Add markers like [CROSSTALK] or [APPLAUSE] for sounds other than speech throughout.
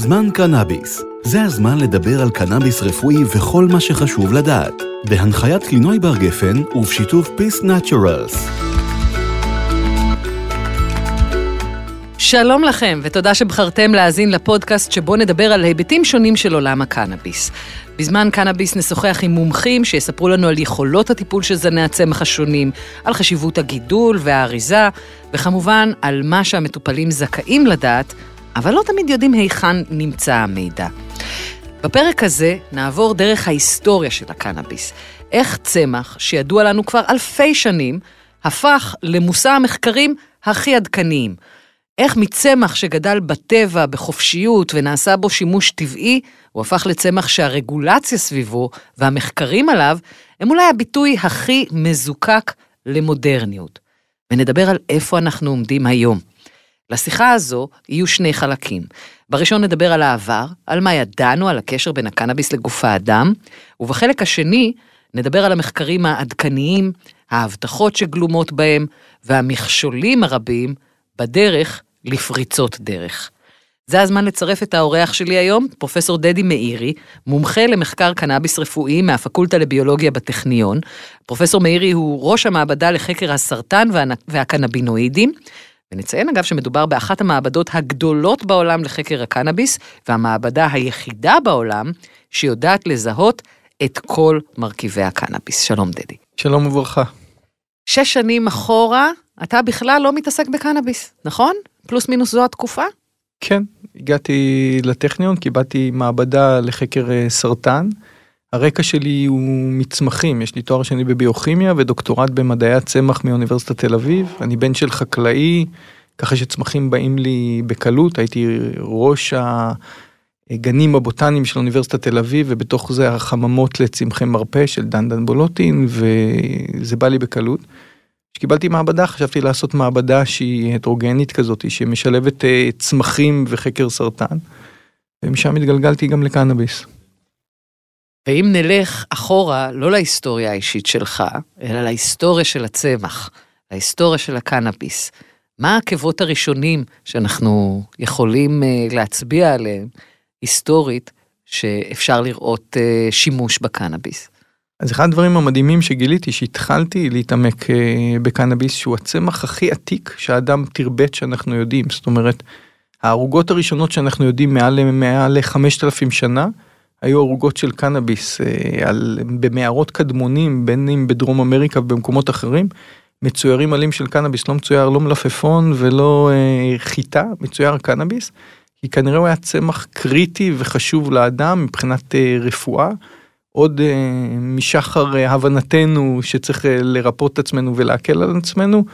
זמן קנאביס. זה הזמן לדבר על קנאביס רפואי וכל מה שחשוב לדעת. בהנחיית קלינוי בר גפן ובשיתוף פיס נאצ'רלס. שלום לכם, ותודה שבחרתם להאזין לפודקאסט שבו נדבר על היבטים שונים של עולם הקנאביס. בזמן קנאביס נשוחח עם מומחים שיספרו לנו על יכולות הטיפול של זני הצמח השונים, על חשיבות הגידול והאריזה, וכמובן על מה שהמטופלים זכאים לדעת, אבל לא תמיד יודעים היכן נמצא המידע. בפרק הזה נעבור דרך ההיסטוריה של הקנאביס. איך צמח, שידוע לנו כבר אלפי שנים, הפך למושא המחקרים הכי עדכניים. איך מצמח שגדל בטבע בחופשיות ונעשה בו שימוש טבעי, הוא הפך לצמח שהרגולציה סביבו והמחקרים עליו הם אולי הביטוי הכי מזוקק למודרניות. ונדבר על איפה אנחנו עומדים היום. לשיחה הזו יהיו שני חלקים. בראשון נדבר על העבר, על מה ידענו על הקשר בין הקנאביס לגוף האדם, ובחלק השני נדבר על המחקרים העדכניים, ההבטחות שגלומות בהם, והמכשולים הרבים בדרך לפריצות דרך. זה הזמן לצרף את האורח שלי היום, פרופסור דדי מאירי, מומחה למחקר קנאביס רפואי מהפקולטה לביולוגיה בטכניון. פרופסור מאירי הוא ראש המעבדה לחקר הסרטן והקנבינואידים, ונציין אגב שמדובר באחת המעבדות הגדולות בעולם לחקר הקנאביס, והמעבדה היחידה בעולם שיודעת לזהות את כל מרכיבי הקנאביס. שלום דדי. שלום וברכה. שש שנים אחורה, אתה בכלל לא מתעסק בקנאביס, נכון? פלוס מינוס זו התקופה? כן, הגעתי לטכניון, קיבלתי מעבדה לחקר אה, סרטן. הרקע שלי הוא מצמחים, יש לי תואר שני בביוכימיה ודוקטורט במדעי הצמח מאוניברסיטת תל אביב. אני בן של חקלאי, ככה שצמחים באים לי בקלות, הייתי ראש הגנים הבוטניים של אוניברסיטת תל אביב, ובתוך זה החממות לצמחי מרפא של דנדן בולוטין, וזה בא לי בקלות. כשקיבלתי מעבדה חשבתי לעשות מעבדה שהיא הטרוגנית כזאת, שמשלבת אה, צמחים וחקר סרטן, ומשם התגלגלתי גם לקנאביס. ואם נלך אחורה, לא להיסטוריה האישית שלך, אלא להיסטוריה של הצמח, להיסטוריה של הקנאביס, מה העקבות הראשונים שאנחנו יכולים uh, להצביע עליהם, היסטורית, שאפשר לראות uh, שימוש בקנאביס? אז אחד הדברים המדהימים שגיליתי שהתחלתי להתעמק uh, בקנאביס שהוא הצמח הכי עתיק שהאדם תרבט שאנחנו יודעים זאת אומרת הערוגות הראשונות שאנחנו יודעים מעל מעל 5,000 שנה היו ערוגות של קנאביס אה, על, במערות קדמונים, בין אם בדרום אמריקה ובמקומות אחרים, מצוירים עלים של קנאביס, לא מצויר לא מלפפון ולא אה, חיטה, מצויר קנאביס, כי כנראה הוא היה צמח קריטי וחשוב לאדם מבחינת אה, רפואה. עוד אה, משחר אה, הבנתנו שצריך אה, לרפות את עצמנו ולהקל על עצמנו,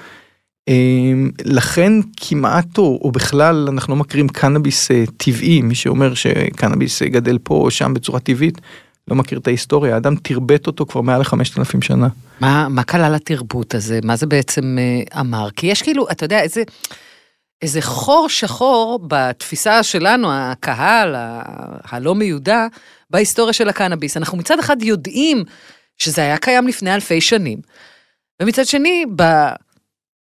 לכן כמעט או, או בכלל אנחנו לא מכירים קנאביס אה, טבעי, מי שאומר שקנאביס אה, גדל פה או שם בצורה טבעית, לא מכיר את ההיסטוריה, האדם תרבט אותו כבר מעל לחמשת אלפים שנה. מה, מה כלל התרבות הזה? מה זה בעצם אה, אמר? כי יש כאילו, אתה יודע, איזה, איזה חור שחור בתפיסה שלנו, הקהל ה, הלא מיודע, בהיסטוריה של הקנאביס. אנחנו מצד אחד יודעים שזה היה קיים לפני אלפי שנים, ומצד שני, ב...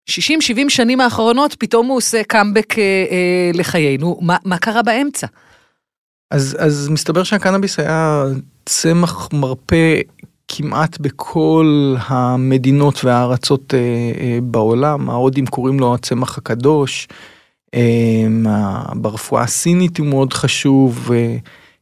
60-70 שנים האחרונות, פתאום הוא עושה קאמבק אה, אה, לחיינו. מה, מה קרה באמצע? אז, אז מסתבר שהקנאביס היה צמח מרפא כמעט בכל המדינות והארצות אה, אה, בעולם. ההודים קוראים לו הצמח הקדוש. אה, ברפואה הסינית הוא מאוד חשוב. אה,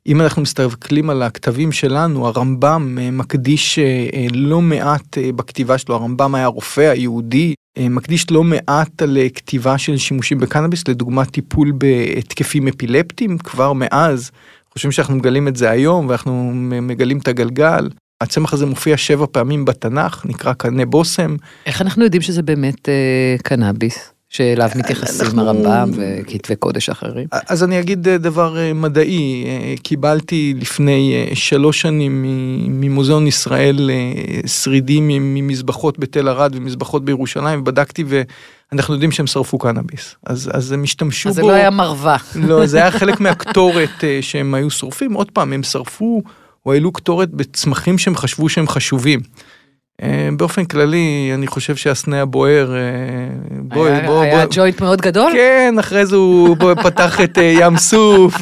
אם אנחנו מסתכלים על הכתבים שלנו, הרמב"ם אה, מקדיש אה, לא מעט בכתיבה שלו, הרמב"ם היה רופא היהודי, מקדיש לא מעט על כתיבה של שימושים בקנאביס, לדוגמה טיפול בהתקפים אפילפטיים, כבר מאז, חושבים שאנחנו מגלים את זה היום ואנחנו מגלים את הגלגל. הצמח הזה מופיע שבע פעמים בתנ"ך, נקרא קנה בושם. איך אנחנו יודעים שזה באמת אה, קנאביס? שאליו מתייחסים הרמב"ם וכתבי קודש אחרים? אז אני אגיד אה, דבר אה, מדעי, אה, קיבלתי לפני שלוש שנים ממוזיאון ישראל שרידים ממזבחות בתל ערד ומזבחות בירושלים, בדקתי ואנחנו יודעים שהם שרפו קנאביס. אז, אז הם השתמשו אז בו. אז זה לא היה מרווה. לא, זה היה חלק מהקטורת שהם היו שורפים. עוד פעם, הם שרפו או העלו קטורת בצמחים שהם חשבו שהם חשובים. אה, באופן כללי, אני חושב שהסנה הבוער, אה, בואי, היה- בוא, היה. ג'וינט מאוד גדול? כן, אחרי זה הוא [LAUGHS] פתח את אה, ים סוף,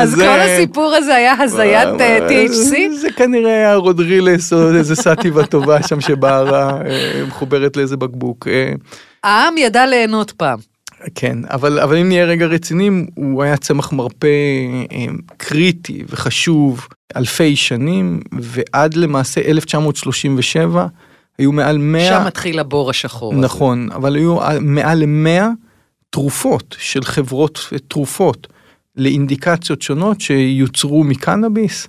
אז וזה... כל הסיפור הזה היה הזיית THC? זה כנראה היה רודרילס או איזה סטיבה טובה שם שבערה מחוברת לאיזה בקבוק. העם ידע ליהנות פעם. כן, אבל, אבל אם נהיה רגע רציניים, הוא היה צמח מרפא אה, קריטי וחשוב אלפי שנים, ועד למעשה 1937 היו מעל 100... שם מתחיל הבור השחור. הזה. נכון, אבל היו מעל ל-100 תרופות של חברות תרופות לאינדיקציות שונות שיוצרו מקנאביס.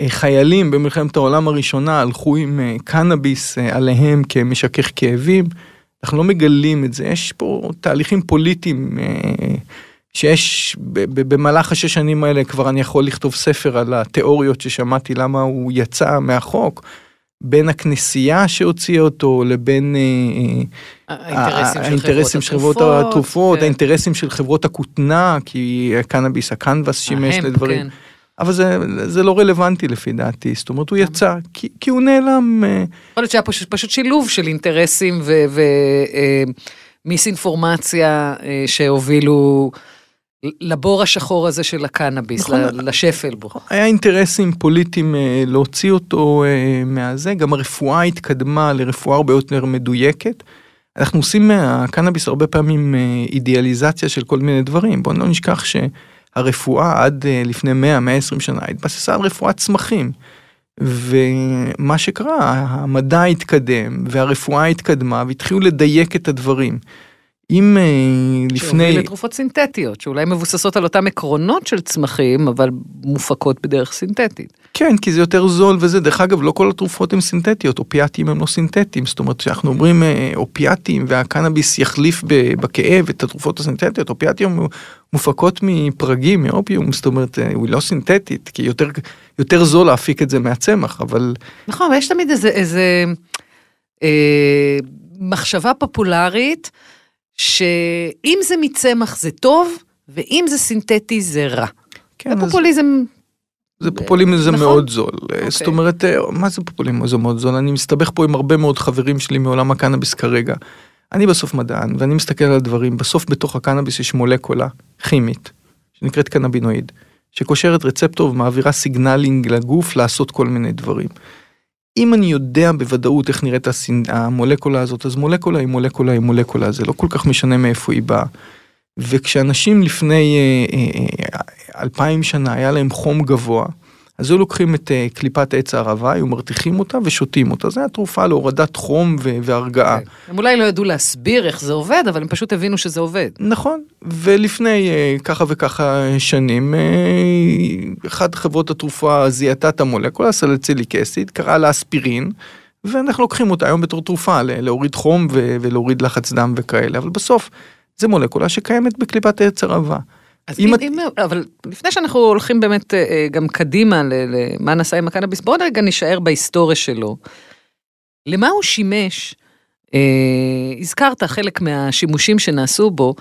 אה, חיילים במלחמת העולם הראשונה הלכו עם אה, קנאביס עליהם כמשכך כאבים. אנחנו לא מגלים את זה, יש פה תהליכים פוליטיים אה, שיש במהלך השש שנים האלה כבר אני יכול לכתוב ספר על התיאוריות ששמעתי למה הוא יצא מהחוק. בין הכנסייה שהוציאה אותו לבין אה, אה, האינטרסים של חברות התרופות, כן. האינטרסים של חברות הכותנה, כי הקנאביס, הקנבס שימש לדברים. אבל זה, זה לא רלוונטי לפי דעתי, זאת אומרת הוא יצא, כי, כי הוא נעלם, אה, יכול להיות שהיה פשוט, פשוט שילוב של אינטרסים ומיסאינפורמציה אה, שהובילו לבור השחור הזה של הקנאביס, נכון. לשפל בו. היה אינטרסים פוליטיים אה, להוציא אותו אה, מהזה, גם הרפואה התקדמה לרפואה הרבה יותר מדויקת. אנחנו עושים מהקנאביס הרבה פעמים אה, אידיאליזציה של כל מיני דברים, בואו לא נשכח שהרפואה עד אה, לפני 100-120 שנה התבססה על רפואת צמחים. ומה שקרה, המדע התקדם והרפואה התקדמה והתחילו לדייק את הדברים. אם אה, לפני... שהוביל לתרופות סינתטיות, שאולי מבוססות על אותם עקרונות של צמחים, אבל מופקות בדרך סינתטית. כן, כי זה יותר זול וזה. דרך אגב, לא כל התרופות הן סינתטיות, אופיאטים הם לא סינתטיים. זאת אומרת, כשאנחנו אומרים אה, אופיאטים והקנאביס יחליף בכאב את התרופות הסינתטיות, אופיאטים מופקות מפרגים, מאופיום, זאת אומרת, אה, היא לא סינתטית, כי יותר, יותר זול להפיק את זה מהצמח, אבל נכון, אבל יש תמיד איזה, איזה אה, מחשבה פופולרית, שאם זה מצמח זה טוב, ואם זה סינתטי זה רע. כן, אז הפופוליזם, זה פופוליזם נכון. מאוד זול. אוקיי. זאת אומרת, אה, מה זה פופוליזם מאוד זול? אני מסתבך פה עם הרבה מאוד חברים שלי מעולם הקנאביס כרגע. אני בסוף מדען, ואני מסתכל על הדברים, בסוף בתוך הקנאביס יש מולקולה כימית, שנקראת קנבינואיד, שקושרת רצפטור ומעבירה signaling לגוף לעשות כל מיני דברים. אם אני יודע בוודאות איך נראית. המולקולה הזאת, אז מולקולה היא מולקולה היא מולקולה, זה לא כל כך משנה מאיפה היא באה. וכשאנשים לפני אה, אה, אה, אלפיים שנה היה להם חום גבוה, אז היו לוקחים את אה, קליפת עץ הערבה, היו מרתיחים אותה ושותים אותה, זו הייתה תרופה להורדת חום והרגעה. הם אולי לא ידעו להסביר איך זה עובד, אבל הם פשוט הבינו שזה עובד. נכון, ולפני אה, ככה וככה שנים, אה, אחת חברות התרופה זיהתה את המולקולה, הסלציליק אסיד, קראה לה אספירין, ואנחנו לוקחים אותה היום בתור תרופה להוריד חום ולהוריד לחץ דם וכאלה, אבל בסוף זה מולקולה שקיימת בקליפת עץ ערבה. אז אם אם, את- אם, אבל לפני שאנחנו הולכים באמת אה, אה, גם קדימה למה נעשה עם הקנאביס, בואו רגע נישאר בהיסטוריה שלו. למה הוא שימש? אה, הזכרת חלק מהשימושים שנעשו בו,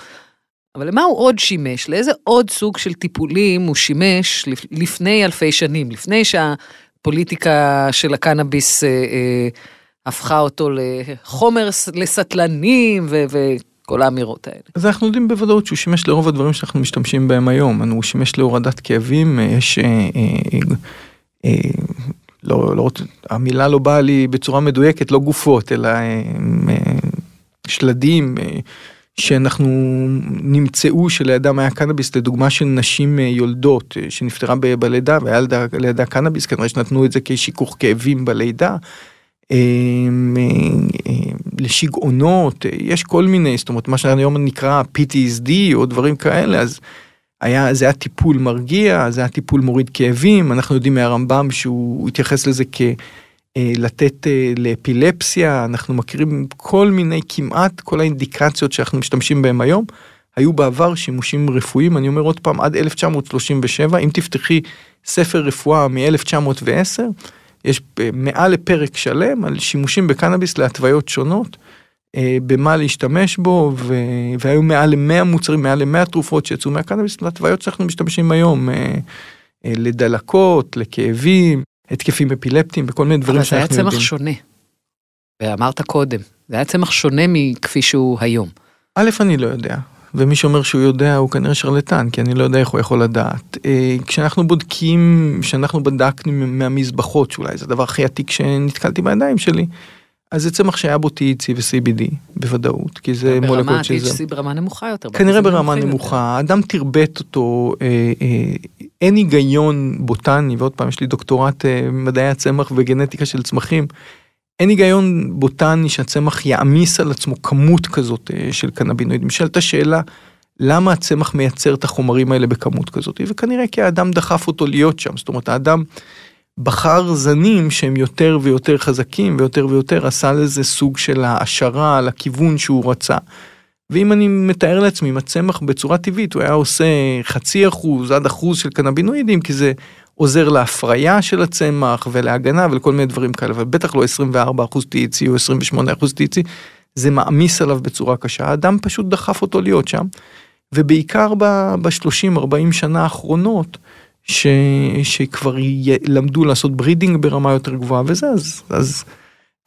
אבל למה הוא עוד שימש? לאיזה עוד סוג של טיפולים הוא שימש לפ- לפני אלפי שנים, לפני שהפוליטיקה של הקנאביס אה, אה, הפכה אותו לחומר לסטלנים ו- וכל האמירות האלה. אז אנחנו יודעים בוודאות שהוא שימש לרוב הדברים שאנחנו משתמשים בהם היום, הוא שימש להורדת כאבים, אה, יש... אה, אה, לא, לא, המילה לא באה לי בצורה מדויקת, לא גופות, אלא שלדים שאנחנו נמצאו שלידם היה קנאביס, לדוגמה של נשים יולדות שנפטרה בלידה והיה לידה קנאביס, כנראה שנתנו את זה כשיכוך כאבים בלידה. אה, אה, לשיגעונות, יש כל מיני, זאת אומרת מה שהיום נקרא PTSD או דברים כאלה, אז היה, זה היה טיפול מרגיע, זה היה טיפול מוריד כאבים, אנחנו יודעים מהרמב"ם שהוא התייחס לזה כ... אה, לתת אה, לאפילפסיה, אנחנו מכירים כל מיני, כמעט כל האינדיקציות שאנחנו משתמשים בהם היום, היו בעבר שימושים רפואיים, אני אומר עוד פעם, עד 1937, אם תפתחי ספר רפואה מ-1910, יש מעל לפרק שלם על שימושים בקנאביס להתוויות שונות, אה, במה להשתמש בו, ו... והיו מעל ל-100 מוצרים, מעל ל-100 תרופות שיצאו מהקנאביס להתוויות שאנחנו משתמשים היום, אה, אה, לדלקות, לכאבים, התקפים אפילפטיים וכל מיני דברים אבל זה היה שאנחנו צמח יודעים. שונה. ואמרת קודם, זה היה צמח שונה מכפי שהוא היום. א', אני לא יודע, ומי שאומר שהוא יודע הוא כנראה שרלטן, כי אני לא יודע איך הוא יכול לדעת. אה, כשאנחנו בודקים, כשאנחנו בדקנו מהמזבחות, שאולי זה הדבר הכי עתיק שנתקלתי בידיים שלי, אז זה צמח שהיה בו THC ו-CBD בוודאות, כי זה מולקות שזה... ברמה, THC ברמה נמוכה יותר. כנראה ברמה נמוכה, האדם תרבט אותו, אה, אה, אין היגיון בוטני, ועוד פעם יש לי דוקטורט אה, מדעי הצמח וגנטיקה של צמחים, אין היגיון בוטני שהצמח יעמיס על עצמו כמות כזאת אה, של קנבינואידים. נשאלת השאלה, למה הצמח מייצר את החומרים האלה בכמות כזאת? וכנראה כי האדם דחף אותו להיות שם, זאת אומרת האדם בחר זנים שהם יותר ויותר חזקים ויותר ויותר עשה לזה סוג של העשרה לכיוון שהוא רצה. ואם אני מתאר לעצמי עם הצמח בצורה טבעית הוא היה עושה חצי אחוז עד אחוז של קנבינואידים כי זה עוזר להפריה של הצמח ולהגנה ולכל מיני דברים כאלה, אבל בטח לא 24 אחוז THC או 28 אחוז THC, זה מעמיס עליו בצורה קשה, האדם פשוט דחף אותו להיות שם, ובעיקר ב-30-40 שנה האחרונות, ש, שכבר י, למדו לעשות breeding ברמה יותר גבוהה וזה, אז, אז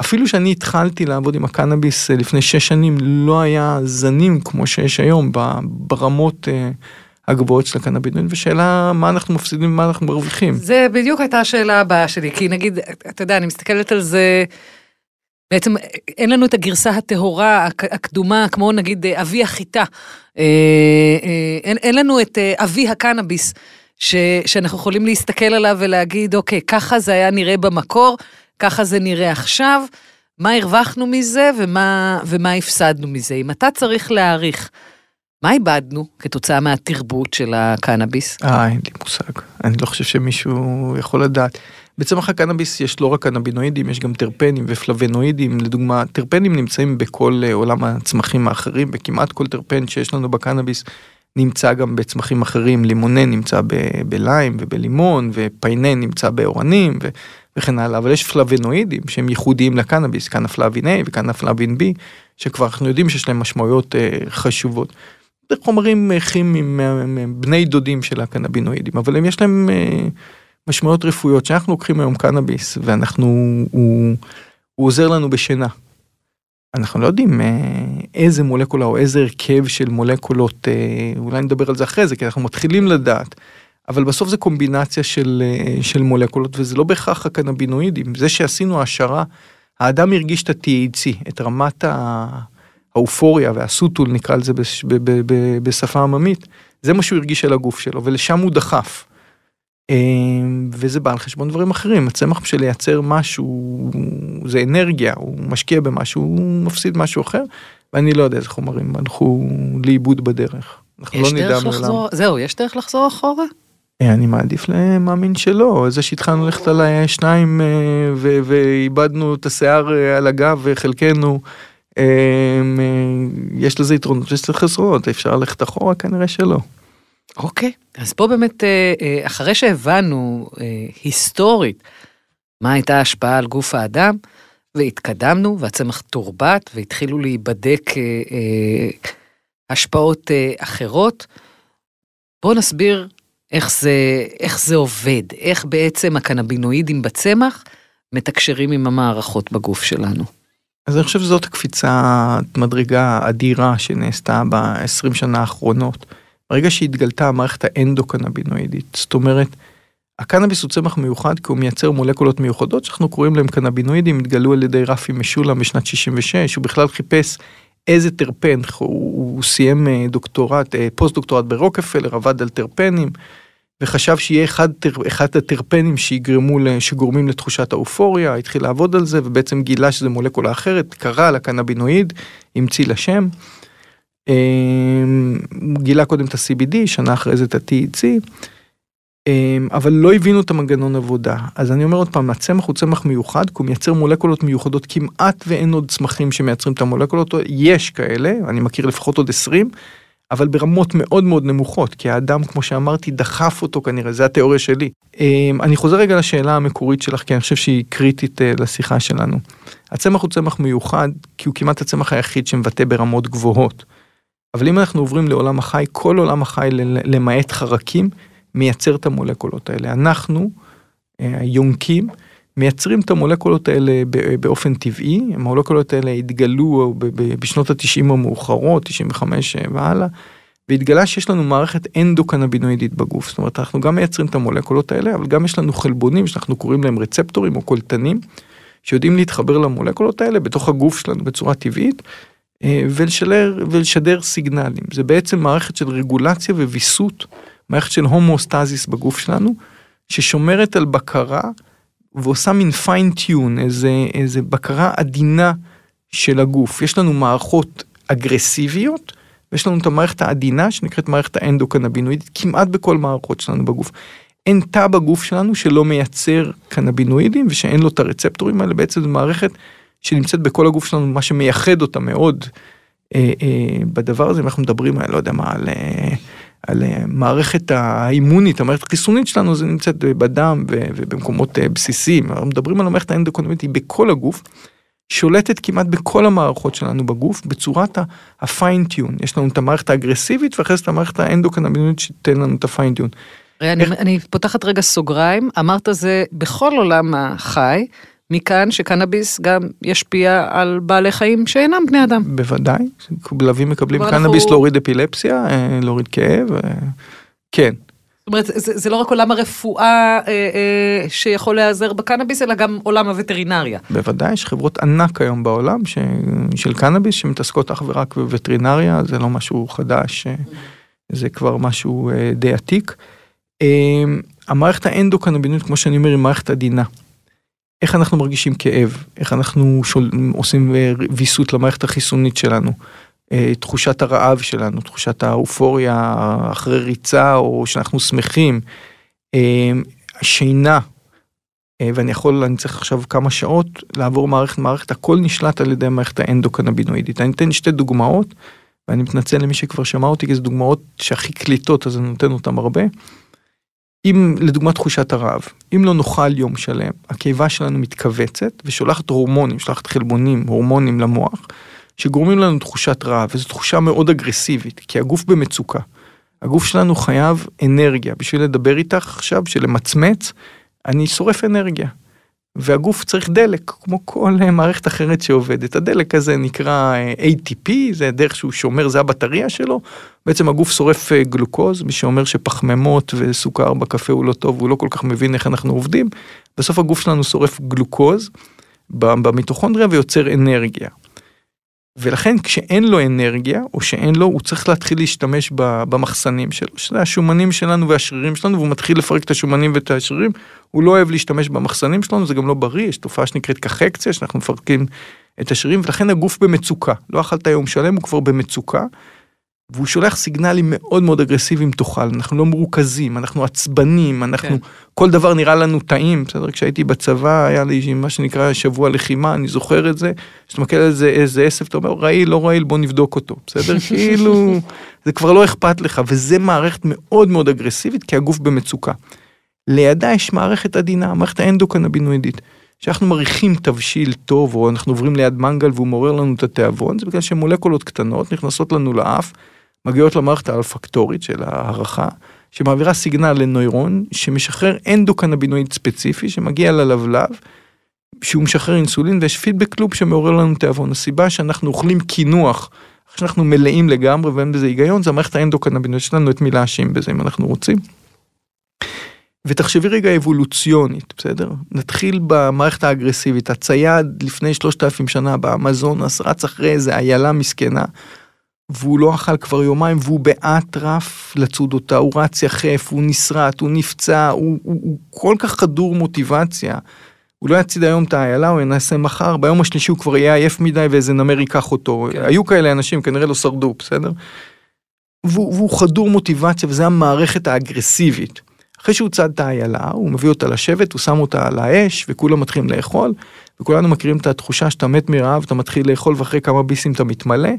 אפילו שאני התחלתי לעבוד עם הקנאביס אה, לפני 6 שנים, לא היה זנים כמו שיש היום ברמות אה, הגבוהות של הקנבינואיד, ושאלה מה אנחנו מפסידים ומה אנחנו מרוויחים. זה בדיוק הייתה השאלה הבאה שלי, כי נגיד, אתה יודע, אני מסתכלת על זה, בעצם אין לנו את הגרסה הטהורה, הקדומה, כמו נגיד אבי החיטה. אה, אה, אין, אין לנו את אה, אבי הקנאביס, ש, שאנחנו יכולים להסתכל עליו ולהגיד, אוקיי, ככה זה היה נראה במקור, ככה זה נראה עכשיו, מה הרווחנו מזה ומה, ומה הפסדנו מזה. אם אתה צריך להעריך, מה איבדנו כתוצאה מהתרבות של הקנאביס? אה, אין לי מושג. אני לא חושב שמישהו יכול לדעת. בצמח הקנאביס יש לא רק קנבינואידים, יש גם טרפנים ופלבנואידים. לדוגמה, טרפנים נמצאים בכל אה, עולם הצמחים האחרים, וכמעט כל טרפן שיש לנו בקנאביס נמצא גם בצמחים אחרים. לימונן נמצא בליים ובלימון, ופיינן נמצא באורנים ו... וכן הלאה, אבל יש פלבנואידים שהם ייחודיים לקנאביס, קנפלבין A וקנפלבין B, שכבר אנחנו יודעים שיש להם משמעויות אה, חשובות. חומרים אה, כימיים בני דודים של הקנבינואידים אבל הם יש להם אה, משמעויות רפואיות שאנחנו לוקחים היום קנאביס ואנחנו הוא, הוא עוזר לנו בשינה. אנחנו לא יודעים אה, איזה מולקולה או איזה הרכב של מולקולות אולי נדבר על זה אחרי זה כי אנחנו מתחילים לדעת. אבל בסוף זה קומבינציה של, של מולקולות וזה לא בהכרח הקנבינואידים זה שעשינו העשרה האדם הרגיש את ה-THC את רמת ה... האופוריה והסוטול נקרא לזה בש, ב, ב, ב, בשפה עממית, זה מה שהוא הרגיש על הגוף שלו ולשם הוא דחף. אמ, וזה בא על חשבון דברים אחרים, הצמח בשביל לייצר משהו, זה אנרגיה, הוא משקיע במשהו, הוא מפסיד משהו אחר, ואני לא יודע איזה חומרים הלכו לאיבוד בדרך. אנחנו לא נדע מעולם. זהו, יש דרך לחזור אחורה? אה, אני מעדיף למאמין שלא, זה שהתחלנו ללכת על השניים אה, ואיבדנו את השיער אה, על הגב וחלקנו יש לזה יתרונות ויש לזה חסרונות, אפשר ללכת אחורה? כנראה שלא. אוקיי, אז פה באמת, אה, אה, אחרי שהבנו היסטורית מה הייתה ההשפעה על גוף האדם, והתקדמנו והצמח תורבת והתחילו להיבדק השפעות אחרות, בואו נסביר איך זה, איך זה עובד, איך בעצם הקנבינואידים בצמח מתקשרים עם המערכות בגוף שלנו. אז אני חושב שזאת הקפיצת מדרגה אדירה שנעשתה ב-20 שנה האחרונות. ברגע שהתגלתה המערכת האנדו-קנבינואידית, זאת אומרת, הקנאביס הוא צמח מיוחד כי הוא מייצר מולקולות מיוחדות שאנחנו קוראים להם קנבינואידים, התגלו על ידי רפי משולם בשנת 66, הוא בכלל חיפש איזה טרפן, הוא, הוא סיים אה, דוקטורט, אה, פוסט דוקטורט ברוקפלר, עבד על טרפנים. וחשב שיהיה אחד, אחד הטרפנים שיגרמו, שגורמים לתחושת האופוריה, התחיל לעבוד על זה ובעצם גילה שזה מולקולה אחרת, קרא לקנבינואיד, המציא לה שם. אמ, גילה קודם את ה-CBD, שנה אחרי זה את ה-TEC, אמ, אבל לא הבינו את המנגנון עבודה. אז אני אומר עוד פעם, הצמח הוא צמח מיוחד, כי הוא מייצר מולקולות מיוחדות, כמעט ואין עוד צמחים שמייצרים את המולקולות, יש כאלה, אני מכיר לפחות עוד 20. אבל ברמות מאוד מאוד נמוכות, כי האדם, כמו שאמרתי, דחף אותו כנראה, זה התיאוריה שלי. אמ, אני חוזר רגע לשאלה המקורית שלך, כי אני חושב שהיא קריטית אה, לשיחה שלנו. הצמח הוא צמח מיוחד, כי הוא כמעט הצמח היחיד שמבטא ברמות גבוהות. אבל אם אנחנו עוברים לעולם החי, כל עולם החי, למעט חרקים, מייצר את המולקולות האלה. אנחנו, אה, היונקים, מייצרים את המולקולות האלה באופן טבעי, המולקולות האלה התגלו בשנות התשעים המאוחרות, 95 והלאה, והתגלה שיש לנו מערכת אנדו-קנבינואידית בגוף, זאת אומרת אנחנו גם מייצרים את המולקולות האלה, אבל גם יש לנו חלבונים שאנחנו קוראים להם רצפטורים או קולטנים, שיודעים להתחבר למולקולות האלה בתוך הגוף שלנו בצורה טבעית, אה, ולשדר, ולשדר סיגנלים. זה בעצם מערכת של רגולציה וויסות, מערכת של הומואוסטזיס בגוף שלנו, ששומרת על בקרה ועושה מין fine-tune, איזה, איזה בקרה עדינה של הגוף. יש לנו מערכות אגרסיביות, ויש לנו את המערכת העדינה שנקראת מערכת האנדו-קנבינואידית כמעט בכל מערכות שלנו בגוף. אין תא בגוף שלנו שלא מייצר קנבינואידים ושאין לו את הרצפטורים האלה, בעצם זו מערכת שנמצאת בכל הגוף שלנו, מה שמייחד אותה מאוד אה, אה, בדבר הזה, אם אנחנו מדברים, אני לא יודע מה, על... אה, על אה, מערכת האימונית, המערכת החיסונית שלנו, זה נמצאת בדם ובמקומות אה, בסיסיים. אנחנו מדברים על המערכת האנדוקונומית, היא בכל הגוף, שולטת כמעט בכל המערכות שלנו בגוף, בצורת הפיינטיון. יש לנו את המערכת האגרסיבית, ואחרי זה את המערכת האנדוקונומית שתיתן לנו את הפיינטיון. אני, אני פותחת רגע סוגריים, אמרת זה בכל עולם החי, מכאן שקנאביס גם ישפיע על בעלי חיים שאינם בני אדם. בוודאי, כלבים מקבלים קנאביס אנחנו... להוריד אפילפסיה, אה, להוריד כאב, אה, כן. זאת אומרת, זה, זה לא רק עולם הרפואה אה, אה, שיכול להיעזר בקנאביס, אלא גם עולם הווטרינריה. בוודאי, יש חברות ענק היום בעולם ש, של קנאביס שמתעסקות אך ורק בווטרינריה, זה לא משהו חדש, אה, זה כבר משהו אה, די עתיק. אה, המערכת האנדו-קנבינית, כמו שאני אומר, היא מערכת עדינה. איך אנחנו מרגישים כאב, איך אנחנו שול, עושים אה, ויסות למערכת החיסונית שלנו, אה, תחושת הרעב שלנו, תחושת האופוריה אחרי ריצה או שאנחנו שמחים, אה, שינה, ואני יכול, אני צריך עכשיו כמה שעות לעבור מערכת מערכת, הכל נשלט על ידי המערכת האנדוקנבינואידית. אני אתן שתי דוגמאות, ואני מתנצל למי שכבר שמע אותי, כי זה דוגמאות שהכי קליטות, אז אני נותן אותן הרבה. אם לדוגמה תחושת הרעב, אם לא נאכל יום שלם, הקיבה שלנו מתכווצת ושולחת הורמונים, שולחת חלבונים, הורמונים למוח, שגורמים לנו תחושת רעב, וזו תחושה מאוד אגרסיבית, כי הגוף במצוקה. הגוף שלנו חייב אנרגיה. בשביל לדבר איתך עכשיו, בשביל למצמץ, אני שורף אנרגיה. והגוף צריך דלק, כמו כל אה, מערכת אחרת שעובדת. הדלק הזה נקרא אה, ATP, זה דרך שהוא שומר, זה הבטריה שלו. בעצם הגוף שורף אה, גלוקוז, מי שאומר שפחמימות וסוכר בקפה הוא לא טוב, הוא לא כל כך מבין איך אנחנו עובדים. בסוף הגוף שלנו שורף גלוקוז במיטוכונדריה ויוצר אנרגיה. ולכן כשאין לו אנרגיה, או שאין לו, הוא צריך להתחיל להשתמש במחסנים שלו, שזה השומנים שלנו והשרירים שלנו, והוא מתחיל לפרק את השומנים ואת השרירים, הוא לא אוהב להשתמש במחסנים שלנו, זה גם לא בריא, יש תופעה שנקראת קחקציה, שאנחנו מפרקים את השרירים, ולכן הגוף במצוקה. לא אכלת יום שלם, הוא כבר במצוקה, והוא שולח סיגנלים מאוד מאוד אגרסיביים תאכל, אנחנו לא מרוכזים, אנחנו עצבנים, אנחנו, כן. כל דבר נראה לנו טעים, בסדר? כשהייתי בצבא היה לי מה שנקרא שבוע לחימה, אני זוכר את זה, כשאתה מקל על זה איזה עשב, אתה אומר רעיל, לא רעיל, בוא נבדוק אותו, בסדר? [LAUGHS] כאילו, זה כבר לא אכפת לך, וזה מערכת מאוד מאוד אגרסיבית, כי הגוף במצוקה. לידה יש מערכת עדינה, מערכת האנדוקנבינואידית. כשאנחנו מריחים תבשיל טוב, או אנחנו עוברים ליד מנגל והוא מעורר לנו את התיאבון, זה בגלל שמולקולות קטנות נכנסות לנו לאף, מגיעות למערכת האלפקטורית של ההערכה, שמעבירה סיגנל לנוירון שמשחרר אנדוקנבינואיד ספציפי שמגיע ללבלב, שהוא משחרר אינסולין ויש פידבק לופ שמעורר לנו תיאבון. הסיבה שאנחנו אוכלים קינוח, שאנחנו מלאים לגמרי ואין בזה היגיון, זה המערכת האנדוקנבינואיד, יש לנו את מי להאשים בזה אם אנחנו רוצים. ותחשבי רגע אבולוציונית, בסדר? נתחיל במערכת האגרסיבית. הצייד לפני שלושת אלפים שנה באמזונס רץ אחרי איזה איילה מסכנה, והוא לא אכל כבר יומיים והוא באטרף לצוד אותה, הוא רץ יחף, הוא נסרט, הוא נפצע, הוא, הוא, הוא כל כך חדור מוטיבציה. הוא לא יציד היום את האיילה, הוא ינסה מחר, ביום השלישי הוא כבר יהיה עייף מדי ואיזה נמר ייקח אותו. כן. היו כאלה אנשים, כנראה לא שרדו, בסדר? והוא, והוא חדור מוטיבציה וזה המערכת האגרסיבית. אחרי שהוא צד את האיילה, הוא מביא אותה לשבת, הוא שם אותה על האש, וכולם מתחילים לאכול, וכולנו מכירים את התחושה שאתה מת מרעב, אתה מתחיל לאכול ואחרי כמה ביסים אתה מתמלא,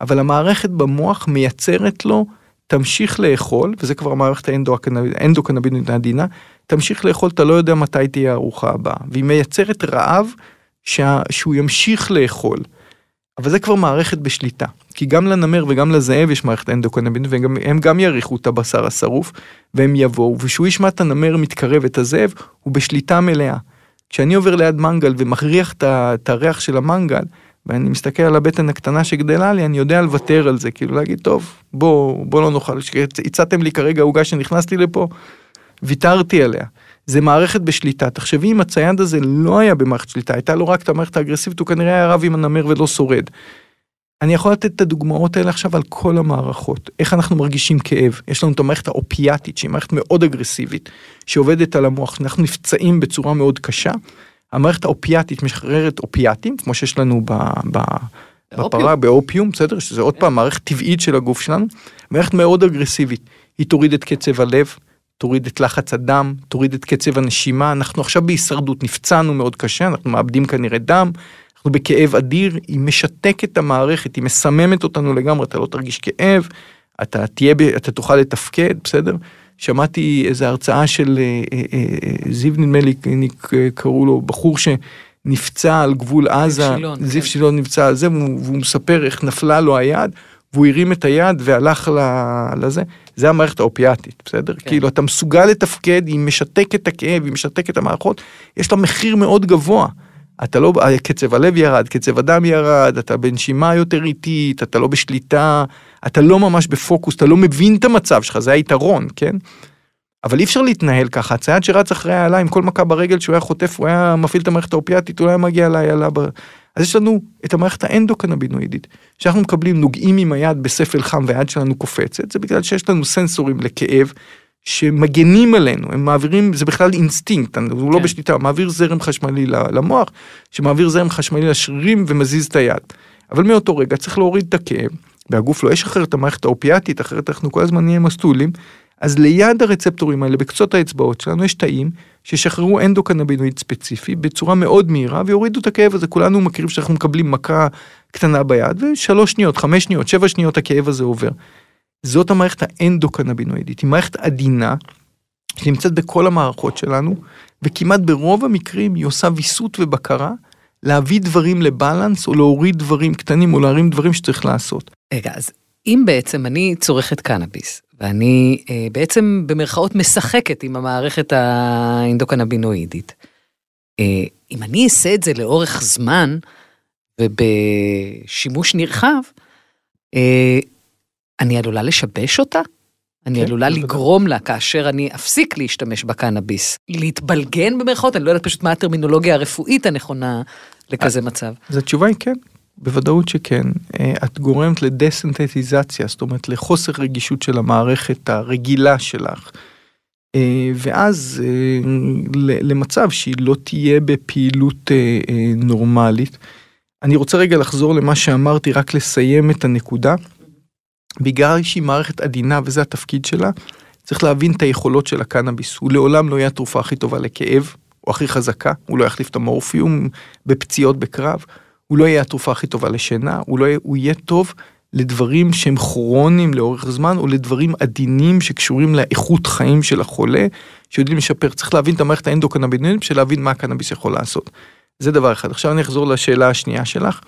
אבל המערכת במוח מייצרת לו, תמשיך לאכול, וזה כבר המערכת האנדוקנבינית העדינה, תמשיך לאכול, אתה לא יודע מתי תהיה הארוחה הבאה, והיא מייצרת רעב שה, שהוא ימשיך לאכול. אבל זה כבר מערכת בשליטה, כי גם לנמר וגם לזאב יש מערכת אנדוקנבינית והם גם יריחו את הבשר השרוף והם יבואו, ושהוא ישמע את הנמר מתקרב את הזאב, הוא בשליטה מלאה. כשאני עובר ליד מנגל ומכריח את הריח של המנגל, ואני מסתכל על הבטן הקטנה שגדלה לי, אני יודע לוותר על זה, כאילו להגיד, טוב, בוא, בוא לא נאכל, הצעתם לי כרגע עוגה שנכנסתי לפה, ויתרתי עליה. זה מערכת בשליטה. תחשבי אם הצייד הזה לא היה במערכת שליטה, הייתה לו רק את המערכת האגרסיבית, הוא כנראה היה רב עם הנמר ולא שורד. אני יכול לתת את הדוגמאות האלה עכשיו על כל המערכות, איך אנחנו מרגישים כאב. יש לנו את המערכת האופיאטית, שהיא מערכת מאוד אגרסיבית, שעובדת על המוח, אנחנו נפצעים בצורה מאוד קשה. המערכת האופיאטית משחררת אופיאטים, כמו שיש לנו ב, ב, בפרה, באופיום, בסדר? שזה עוד פעם מערכת טבעית של הגוף שלנו. מערכת מאוד אגרסיבית, היא תוריד את קצב הלב, תוריד את לחץ הדם, תוריד את קצב הנשימה, אנחנו עכשיו בהישרדות, נפצענו מאוד קשה, אנחנו מאבדים כנראה דם, אנחנו בכאב אדיר, היא משתקת את המערכת, היא מסממת אותנו לגמרי, אתה לא תרגיש כאב, אתה תהיה, אתה תוכל לתפקד, בסדר? שמעתי איזה הרצאה של אה, אה, אה, זיו נדמה לי, קראו לו, בחור שנפצע על גבול עזה, זיו כן. שילון נפצע על זה, והוא, והוא מספר איך נפלה לו היד, והוא הרים את היד והלך לזה, זה המערכת האופיאטית, בסדר? כן. כאילו אתה מסוגל לתפקד, היא משתקת את הכאב, היא משתקת את המערכות, יש לה מחיר מאוד גבוה. אתה לא, קצב הלב ירד, קצב הדם ירד, אתה בנשימה יותר איטית, אתה לא בשליטה, אתה לא ממש בפוקוס, אתה לא מבין את המצב שלך, זה היתרון, כן? אבל אי אפשר להתנהל ככה, הצייד שרץ אחרי האלה עם כל מכה ברגל שהוא היה חוטף, הוא היה מפעיל את המערכת האופיאטית, הוא היה מגיע לאיילה. ב... אז יש לנו את המערכת האנדוקנבינואידית, שאנחנו מקבלים, נוגעים עם היד בספל חם והיד שלנו קופצת, זה בגלל שיש לנו סנסורים לכאב, שמגנים עלינו, הם מעבירים, זה בכלל אינסטינקט, הוא לא כן. לא בשליטה, הוא מעביר זרם חשמלי למוח, שמעביר זרם חשמלי לשרירים ומזיז את היד. אבל מאותו רגע צריך להוריד את הכאב, והגוף לא ישחרר את המערכת האופיאטית, אחרת אנחנו כל הזמן נהיה מסטולים, אז ליד הרצפטורים האלה, בקצות האצבעות שלנו, יש תאים שישחררו אנדוקנבינואיד ספציפי בצורה מאוד מהירה ויורידו את הכאב הזה. כולנו מכירים שאנחנו מקבלים מכה קטנה ביד, ושלוש שניות, חמש שניות, שבע שניות הכאב הזה עובר. זאת המערכת האנדוקנבינואידית, היא מערכת עדינה, שנמצאת בכל המערכות שלנו, וכמעט ברוב המקרים היא עושה ויסות ובקרה, להביא דברים לבלנס, או להוריד דברים קטנים, או להרים דברים שצריך לעשות. רגע, אז אם בעצם אני צורכת קנאביס, ואני אה, בעצם במרכאות משחקת עם המערכת האנדוקנבינואידית, אה, אם אני אעשה את זה לאורך זמן, ובשימוש נרחב, אה, אני עלולה לשבש אותה? אני כן, עלולה לגרום לה, כאשר אני אפסיק להשתמש בקנאביס, להתבלגן במרכאות, אני לא יודעת פשוט מה הטרמינולוגיה הרפואית הנכונה לכזה מצב. אז התשובה היא כן, בוודאות שכן. אה, את גורמת לדסנטטיזציה, זאת אומרת לחוסר רגישות של המערכת הרגילה שלך. אה, ואז אה, למצב שהיא לא תהיה בפעילות נורמלית. אני רוצה רגע לחזור למה שאמרתי, רק לסיים את הנקודה. בגלל שהיא מערכת עדינה וזה התפקיד שלה, צריך להבין את היכולות של הקנאביס. הוא לעולם לא יהיה התרופה הכי טובה לכאב, או הכי חזקה, הוא לא יחליף את המורפיום בפציעות בקרב, הוא לא יהיה התרופה הכי טובה לשינה, הוא, לא יהיה, הוא יהיה טוב לדברים שהם כרוניים לאורך זמן, או לדברים עדינים שקשורים לאיכות חיים של החולה, שיודעים לשפר. צריך להבין את המערכת האנדוקנבינית בשביל להבין מה הקנאביס יכול לעשות. זה דבר אחד. עכשיו אני אחזור לשאלה השנייה שלך.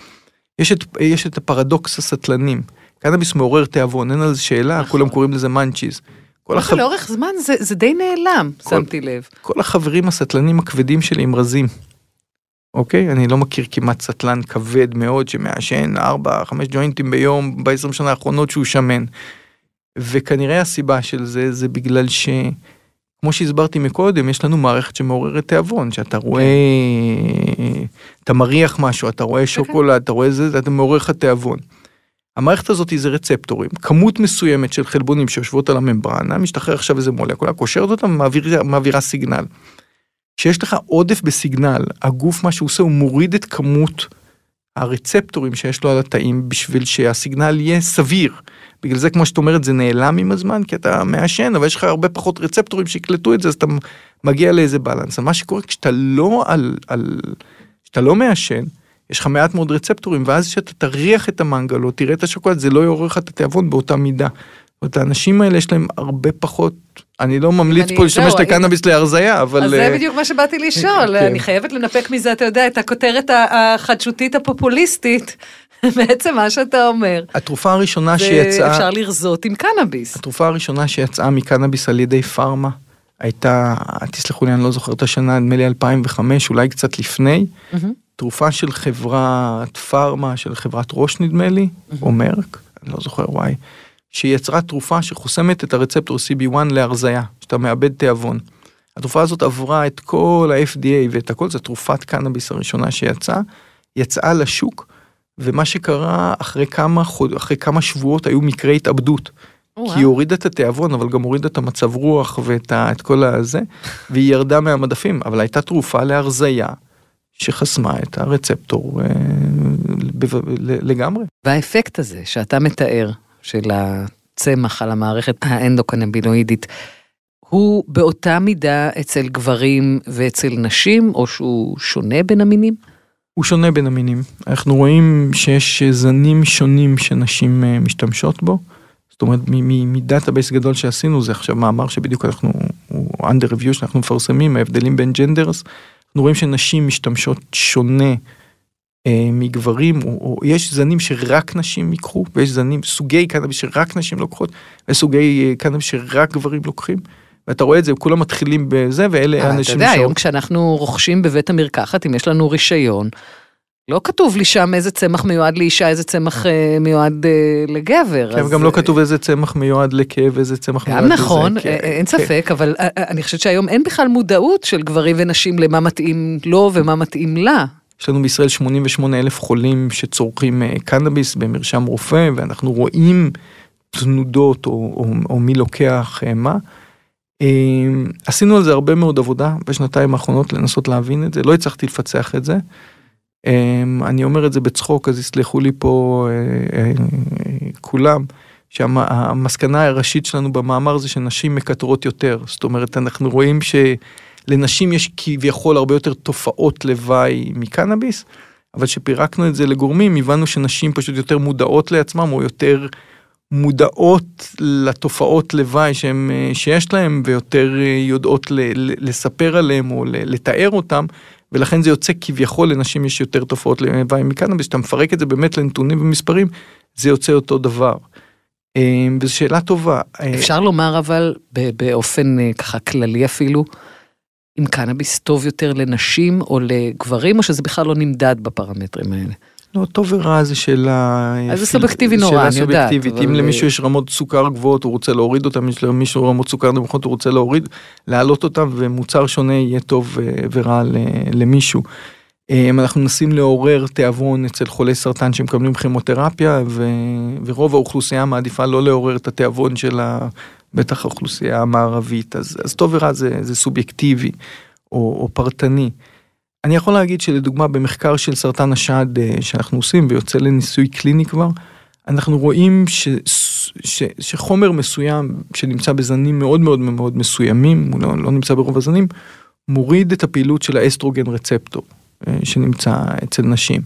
יש את, יש את הפרדוקס הסטלנים. קנאביס מעורר תיאבון, אין על זה שאלה, נכון. כולם קוראים לזה מאנצ'יז. כל החב... לאורך זמן זה, זה די נעלם, כל, שמתי לב. כל החברים הסטלנים הכבדים שלי הם רזים. אוקיי? אני לא מכיר כמעט סטלן כבד מאוד שמעשן 4-5 ג'וינטים ביום ב-20 שנה האחרונות שהוא שמן. וכנראה הסיבה של זה זה בגלל ש... כמו שהסברתי מקודם, יש לנו מערכת שמעוררת תיאבון, שאתה רואה, אתה מריח משהו, אתה רואה אוקיי. שוקולד, אתה רואה זה, אתה מעורר לך תיאבון. המערכת הזאת זה רצפטורים, כמות מסוימת של חלבונים שיושבות על הממברנה, משתחרר עכשיו איזה מולקולה, קושרת אותה ומעבירה סיגנל. כשיש לך עודף בסיגנל, הגוף מה שהוא עושה הוא מוריד את כמות הרצפטורים שיש לו על התאים בשביל שהסיגנל יהיה סביר. בגלל זה כמו שאת אומרת זה נעלם עם הזמן כי אתה מעשן אבל יש לך הרבה פחות רצפטורים שיקלטו את זה אז אתה מגיע לאיזה בלנס. מה שקורה כשאתה לא על, על, כשאתה לא מעשן יש לך מעט מאוד רצפטורים, ואז כשאתה תריח את המנגל או תראה את השוקולד, זה לא יעורר לך את התיאבון באותה מידה. זאת האנשים האלה יש להם הרבה פחות, אני לא ממליץ פה להשתמש לקנאביס להרזייה, אבל... אז זה אה, בדיוק מה שבאתי לשאול, כן. אני חייבת לנפק מזה, אתה יודע, את הכותרת החדשותית הפופוליסטית. [LAUGHS] בעצם מה שאתה אומר. התרופה הראשונה שיצאה... אפשר לרזות עם קנאביס. התרופה הראשונה שיצאה מקנאביס על ידי פארמה, הייתה, תסלחו לי, אני לא זוכר את השנה, נדמה לי 2005, אולי קצת לפני, תרופה של חברת פארמה, של חברת ראש נדמה לי, או מרק, אני לא זוכר וואי, שיצרה תרופה שחוסמת את הרצפטור CB1 להרזייה, שאתה מאבד תיאבון. התרופה הזאת עברה את כל ה-FDA ואת הכל, זו תרופת קנאביס הראשונה שיצאה, יצאה לשוק, ומה שקרה אחרי כמה, חוד... אחרי כמה שבועות היו מקרי התאבדות. כי היא הורידה את התיאבון, אבל גם הורידה את המצב רוח ואת ה... את כל הזה, והיא ירדה מהמדפים, אבל הייתה תרופה להרזייה שחסמה את הרצפטור אה, לגמרי. והאפקט הזה שאתה מתאר, של הצמח על המערכת האנדוקנבינואידית, הוא באותה מידה אצל גברים ואצל נשים, או שהוא שונה בין המינים? הוא שונה בין המינים. אנחנו רואים שיש זנים שונים שנשים אה, משתמשות בו. זאת אומרת, מ database גדול שעשינו, זה עכשיו מאמר שבדיוק אנחנו, הוא under review שאנחנו מפרסמים, ההבדלים בין genders. אנחנו רואים שנשים משתמשות שונה אה, מגברים, או, או יש זנים שרק נשים ייקחו, ויש זנים, סוגי קנאביס שרק נשים לוקחות, וסוגי אה, קנאביס שרק גברים לוקחים. ואתה רואה את זה, כולם מתחילים בזה, ואלה האנשים ש... אתה יודע, היום כשאנחנו רוכשים בבית המרקחת, אם יש לנו רישיון, לא כתוב לי שם איזה צמח מיועד לאישה, איזה צמח אה, מיועד אה, לגבר. כן, גם לא כתוב איזה צמח מיועד לכאב, איזה צמח מיועד לזה. גם נכון, כן, אין כן. ספק, אבל אני חושבת שהיום אין בכלל מודעות של גברים ונשים למה מתאים לו ומה מתאים לה. יש לנו בישראל 88 אלף חולים שצורכים קנאביס במרשם רופא, ואנחנו רואים תנודות או, או, או מי לוקח מה. עשינו על זה הרבה מאוד עבודה בשנתיים האחרונות לנסות להבין את זה, לא הצלחתי לפצח את זה. אמ, אני אומר את זה בצחוק, אז יסלחו לי פה אה, אה, כולם, שהמסקנה הראשית שלנו במאמר זה שנשים מקטרות יותר. זאת אומרת, אנחנו רואים שלנשים יש כביכול הרבה יותר תופעות לוואי מקנאביס, אבל כשפירקנו את זה לגורמים, הבנו שנשים פשוט יותר מודעות לעצמם, או יותר... מודעות לתופעות לוואי שהם, אה, שיש להם ויותר יודעות לספר עליהם או לתאר אותם ולכן זה יוצא כביכול לנשים יש יותר תופעות לוואי מקנאביס, כשאתה מפרק את זה באמת לנתונים ומספרים זה יוצא אותו דבר. אה, וזו שאלה טובה. אפשר לומר אבל באופן ככה כללי אפילו, אם קנאביס טוב יותר לנשים או לגברים או שזה בכלל לא נמדד בפרמטרים האלה. לא, טוב ורע זה שאלה... אז זה סובייקטיבי נורא, אני יודעת. אם למישהו יש רמות סוכר גבוהות הוא רוצה להוריד אותם, יש למישהו רמות סוכר נמוכות הוא רוצה להוריד, להעלות אותם ומוצר שונה יהיה טוב אה, ורע למישהו. אה, אנחנו מנסים לעורר תיאבון אצל חולי סרטן שמקבלים כימותרפיה ורוב האוכלוסייה מעדיפה לא לעורר את התיאבון של בטח האוכלוסייה המערבית אז, אז טוב ורע זה, זה סובייקטיבי או, או פרטני. אני יכול להגיד שלדוגמה במחקר של סרטן השד אה, שאנחנו עושים ויוצא לניסוי קליני כבר, אנחנו רואים ש, ש, שחומר מסוים שנמצא בזנים מאוד מאוד מאוד מסוימים, הוא לא, לא נמצא ברוב הזנים, מוריד את הפעילות של האסטרוגן רצפטור שנמצא אצל נשים.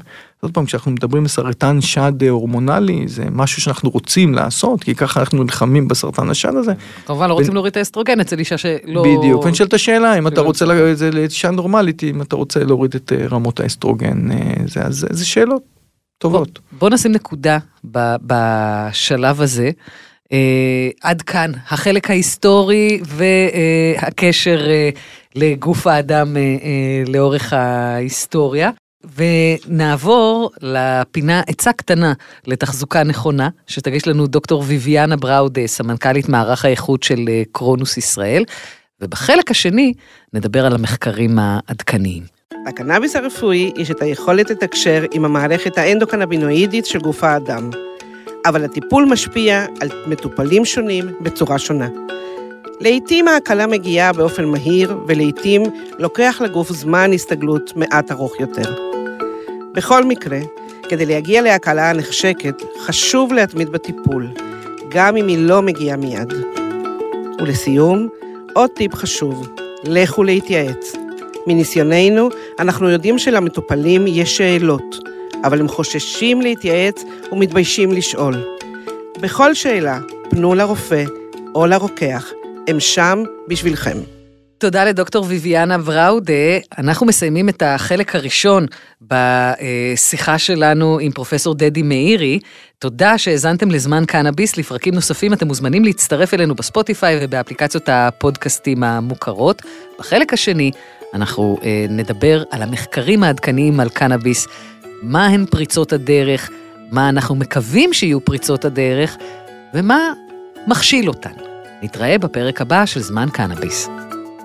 עוד פעם, כשאנחנו מדברים על סרטן שד הורמונלי, זה משהו שאנחנו רוצים לעשות, כי ככה אנחנו נלחמים בסרטן השד הזה. כמובן, לא רוצים להוריד את האסטרוגן אצל אישה שלא... בדיוק, ואני שואל את השאלה, אם אתה רוצה, זה לאישה נורמלית, אם אתה רוצה להוריד את אה, רמות האסטרוגן, אה, זה שאלות טובות. בוא נשים נקודה בשלב הזה. Uh, עד כאן החלק ההיסטורי והקשר uh, לגוף האדם uh, uh, לאורך ההיסטוריה. ונעבור לפינה עצה קטנה לתחזוקה נכונה, שתגיש לנו דוקטור ויviana בראודה, סמנכ"לית מערך האיכות של אה, קרונוס ישראל, ובחלק השני נדבר על המחקרים העדכניים. לקנאביס הרפואי יש את היכולת לתקשר עם המערכת האנדוקנבינואידית של גוף האדם, אבל הטיפול משפיע על מטופלים שונים בצורה שונה. לעתים ההקלה מגיעה באופן מהיר, ולעתים לוקח לגוף זמן הסתגלות מעט ארוך יותר. בכל מקרה, כדי להגיע להקלה הנחשקת, חשוב להתמיד בטיפול, גם אם היא לא מגיעה מיד. ולסיום, עוד טיפ חשוב, לכו להתייעץ. מניסיוננו, אנחנו יודעים שלמטופלים יש שאלות, אבל הם חוששים להתייעץ ומתביישים לשאול. בכל שאלה, פנו לרופא או לרוקח, הם שם בשבילכם. תודה לדוקטור ויviana בראודה. אנחנו מסיימים את החלק הראשון בשיחה שלנו עם פרופסור דדי מאירי. תודה שהאזנתם לזמן קנאביס. לפרקים נוספים אתם מוזמנים להצטרף אלינו בספוטיפיי ובאפליקציות הפודקאסטים המוכרות. בחלק השני אנחנו אה, נדבר על המחקרים העדכניים על קנאביס, מה הן פריצות הדרך, מה אנחנו מקווים שיהיו פריצות הדרך, ומה מכשיל אותן. נתראה בפרק הבא של זמן קנאביס.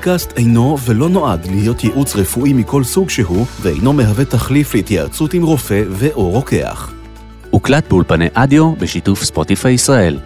הפודקאסט אינו ולא נועד להיות ייעוץ רפואי מכל סוג שהוא, ואינו מהווה תחליף להתייעצות עם רופא ו/או רוקח. הוקלט באולפני אדיו בשיתוף ספוטיפיי ישראל.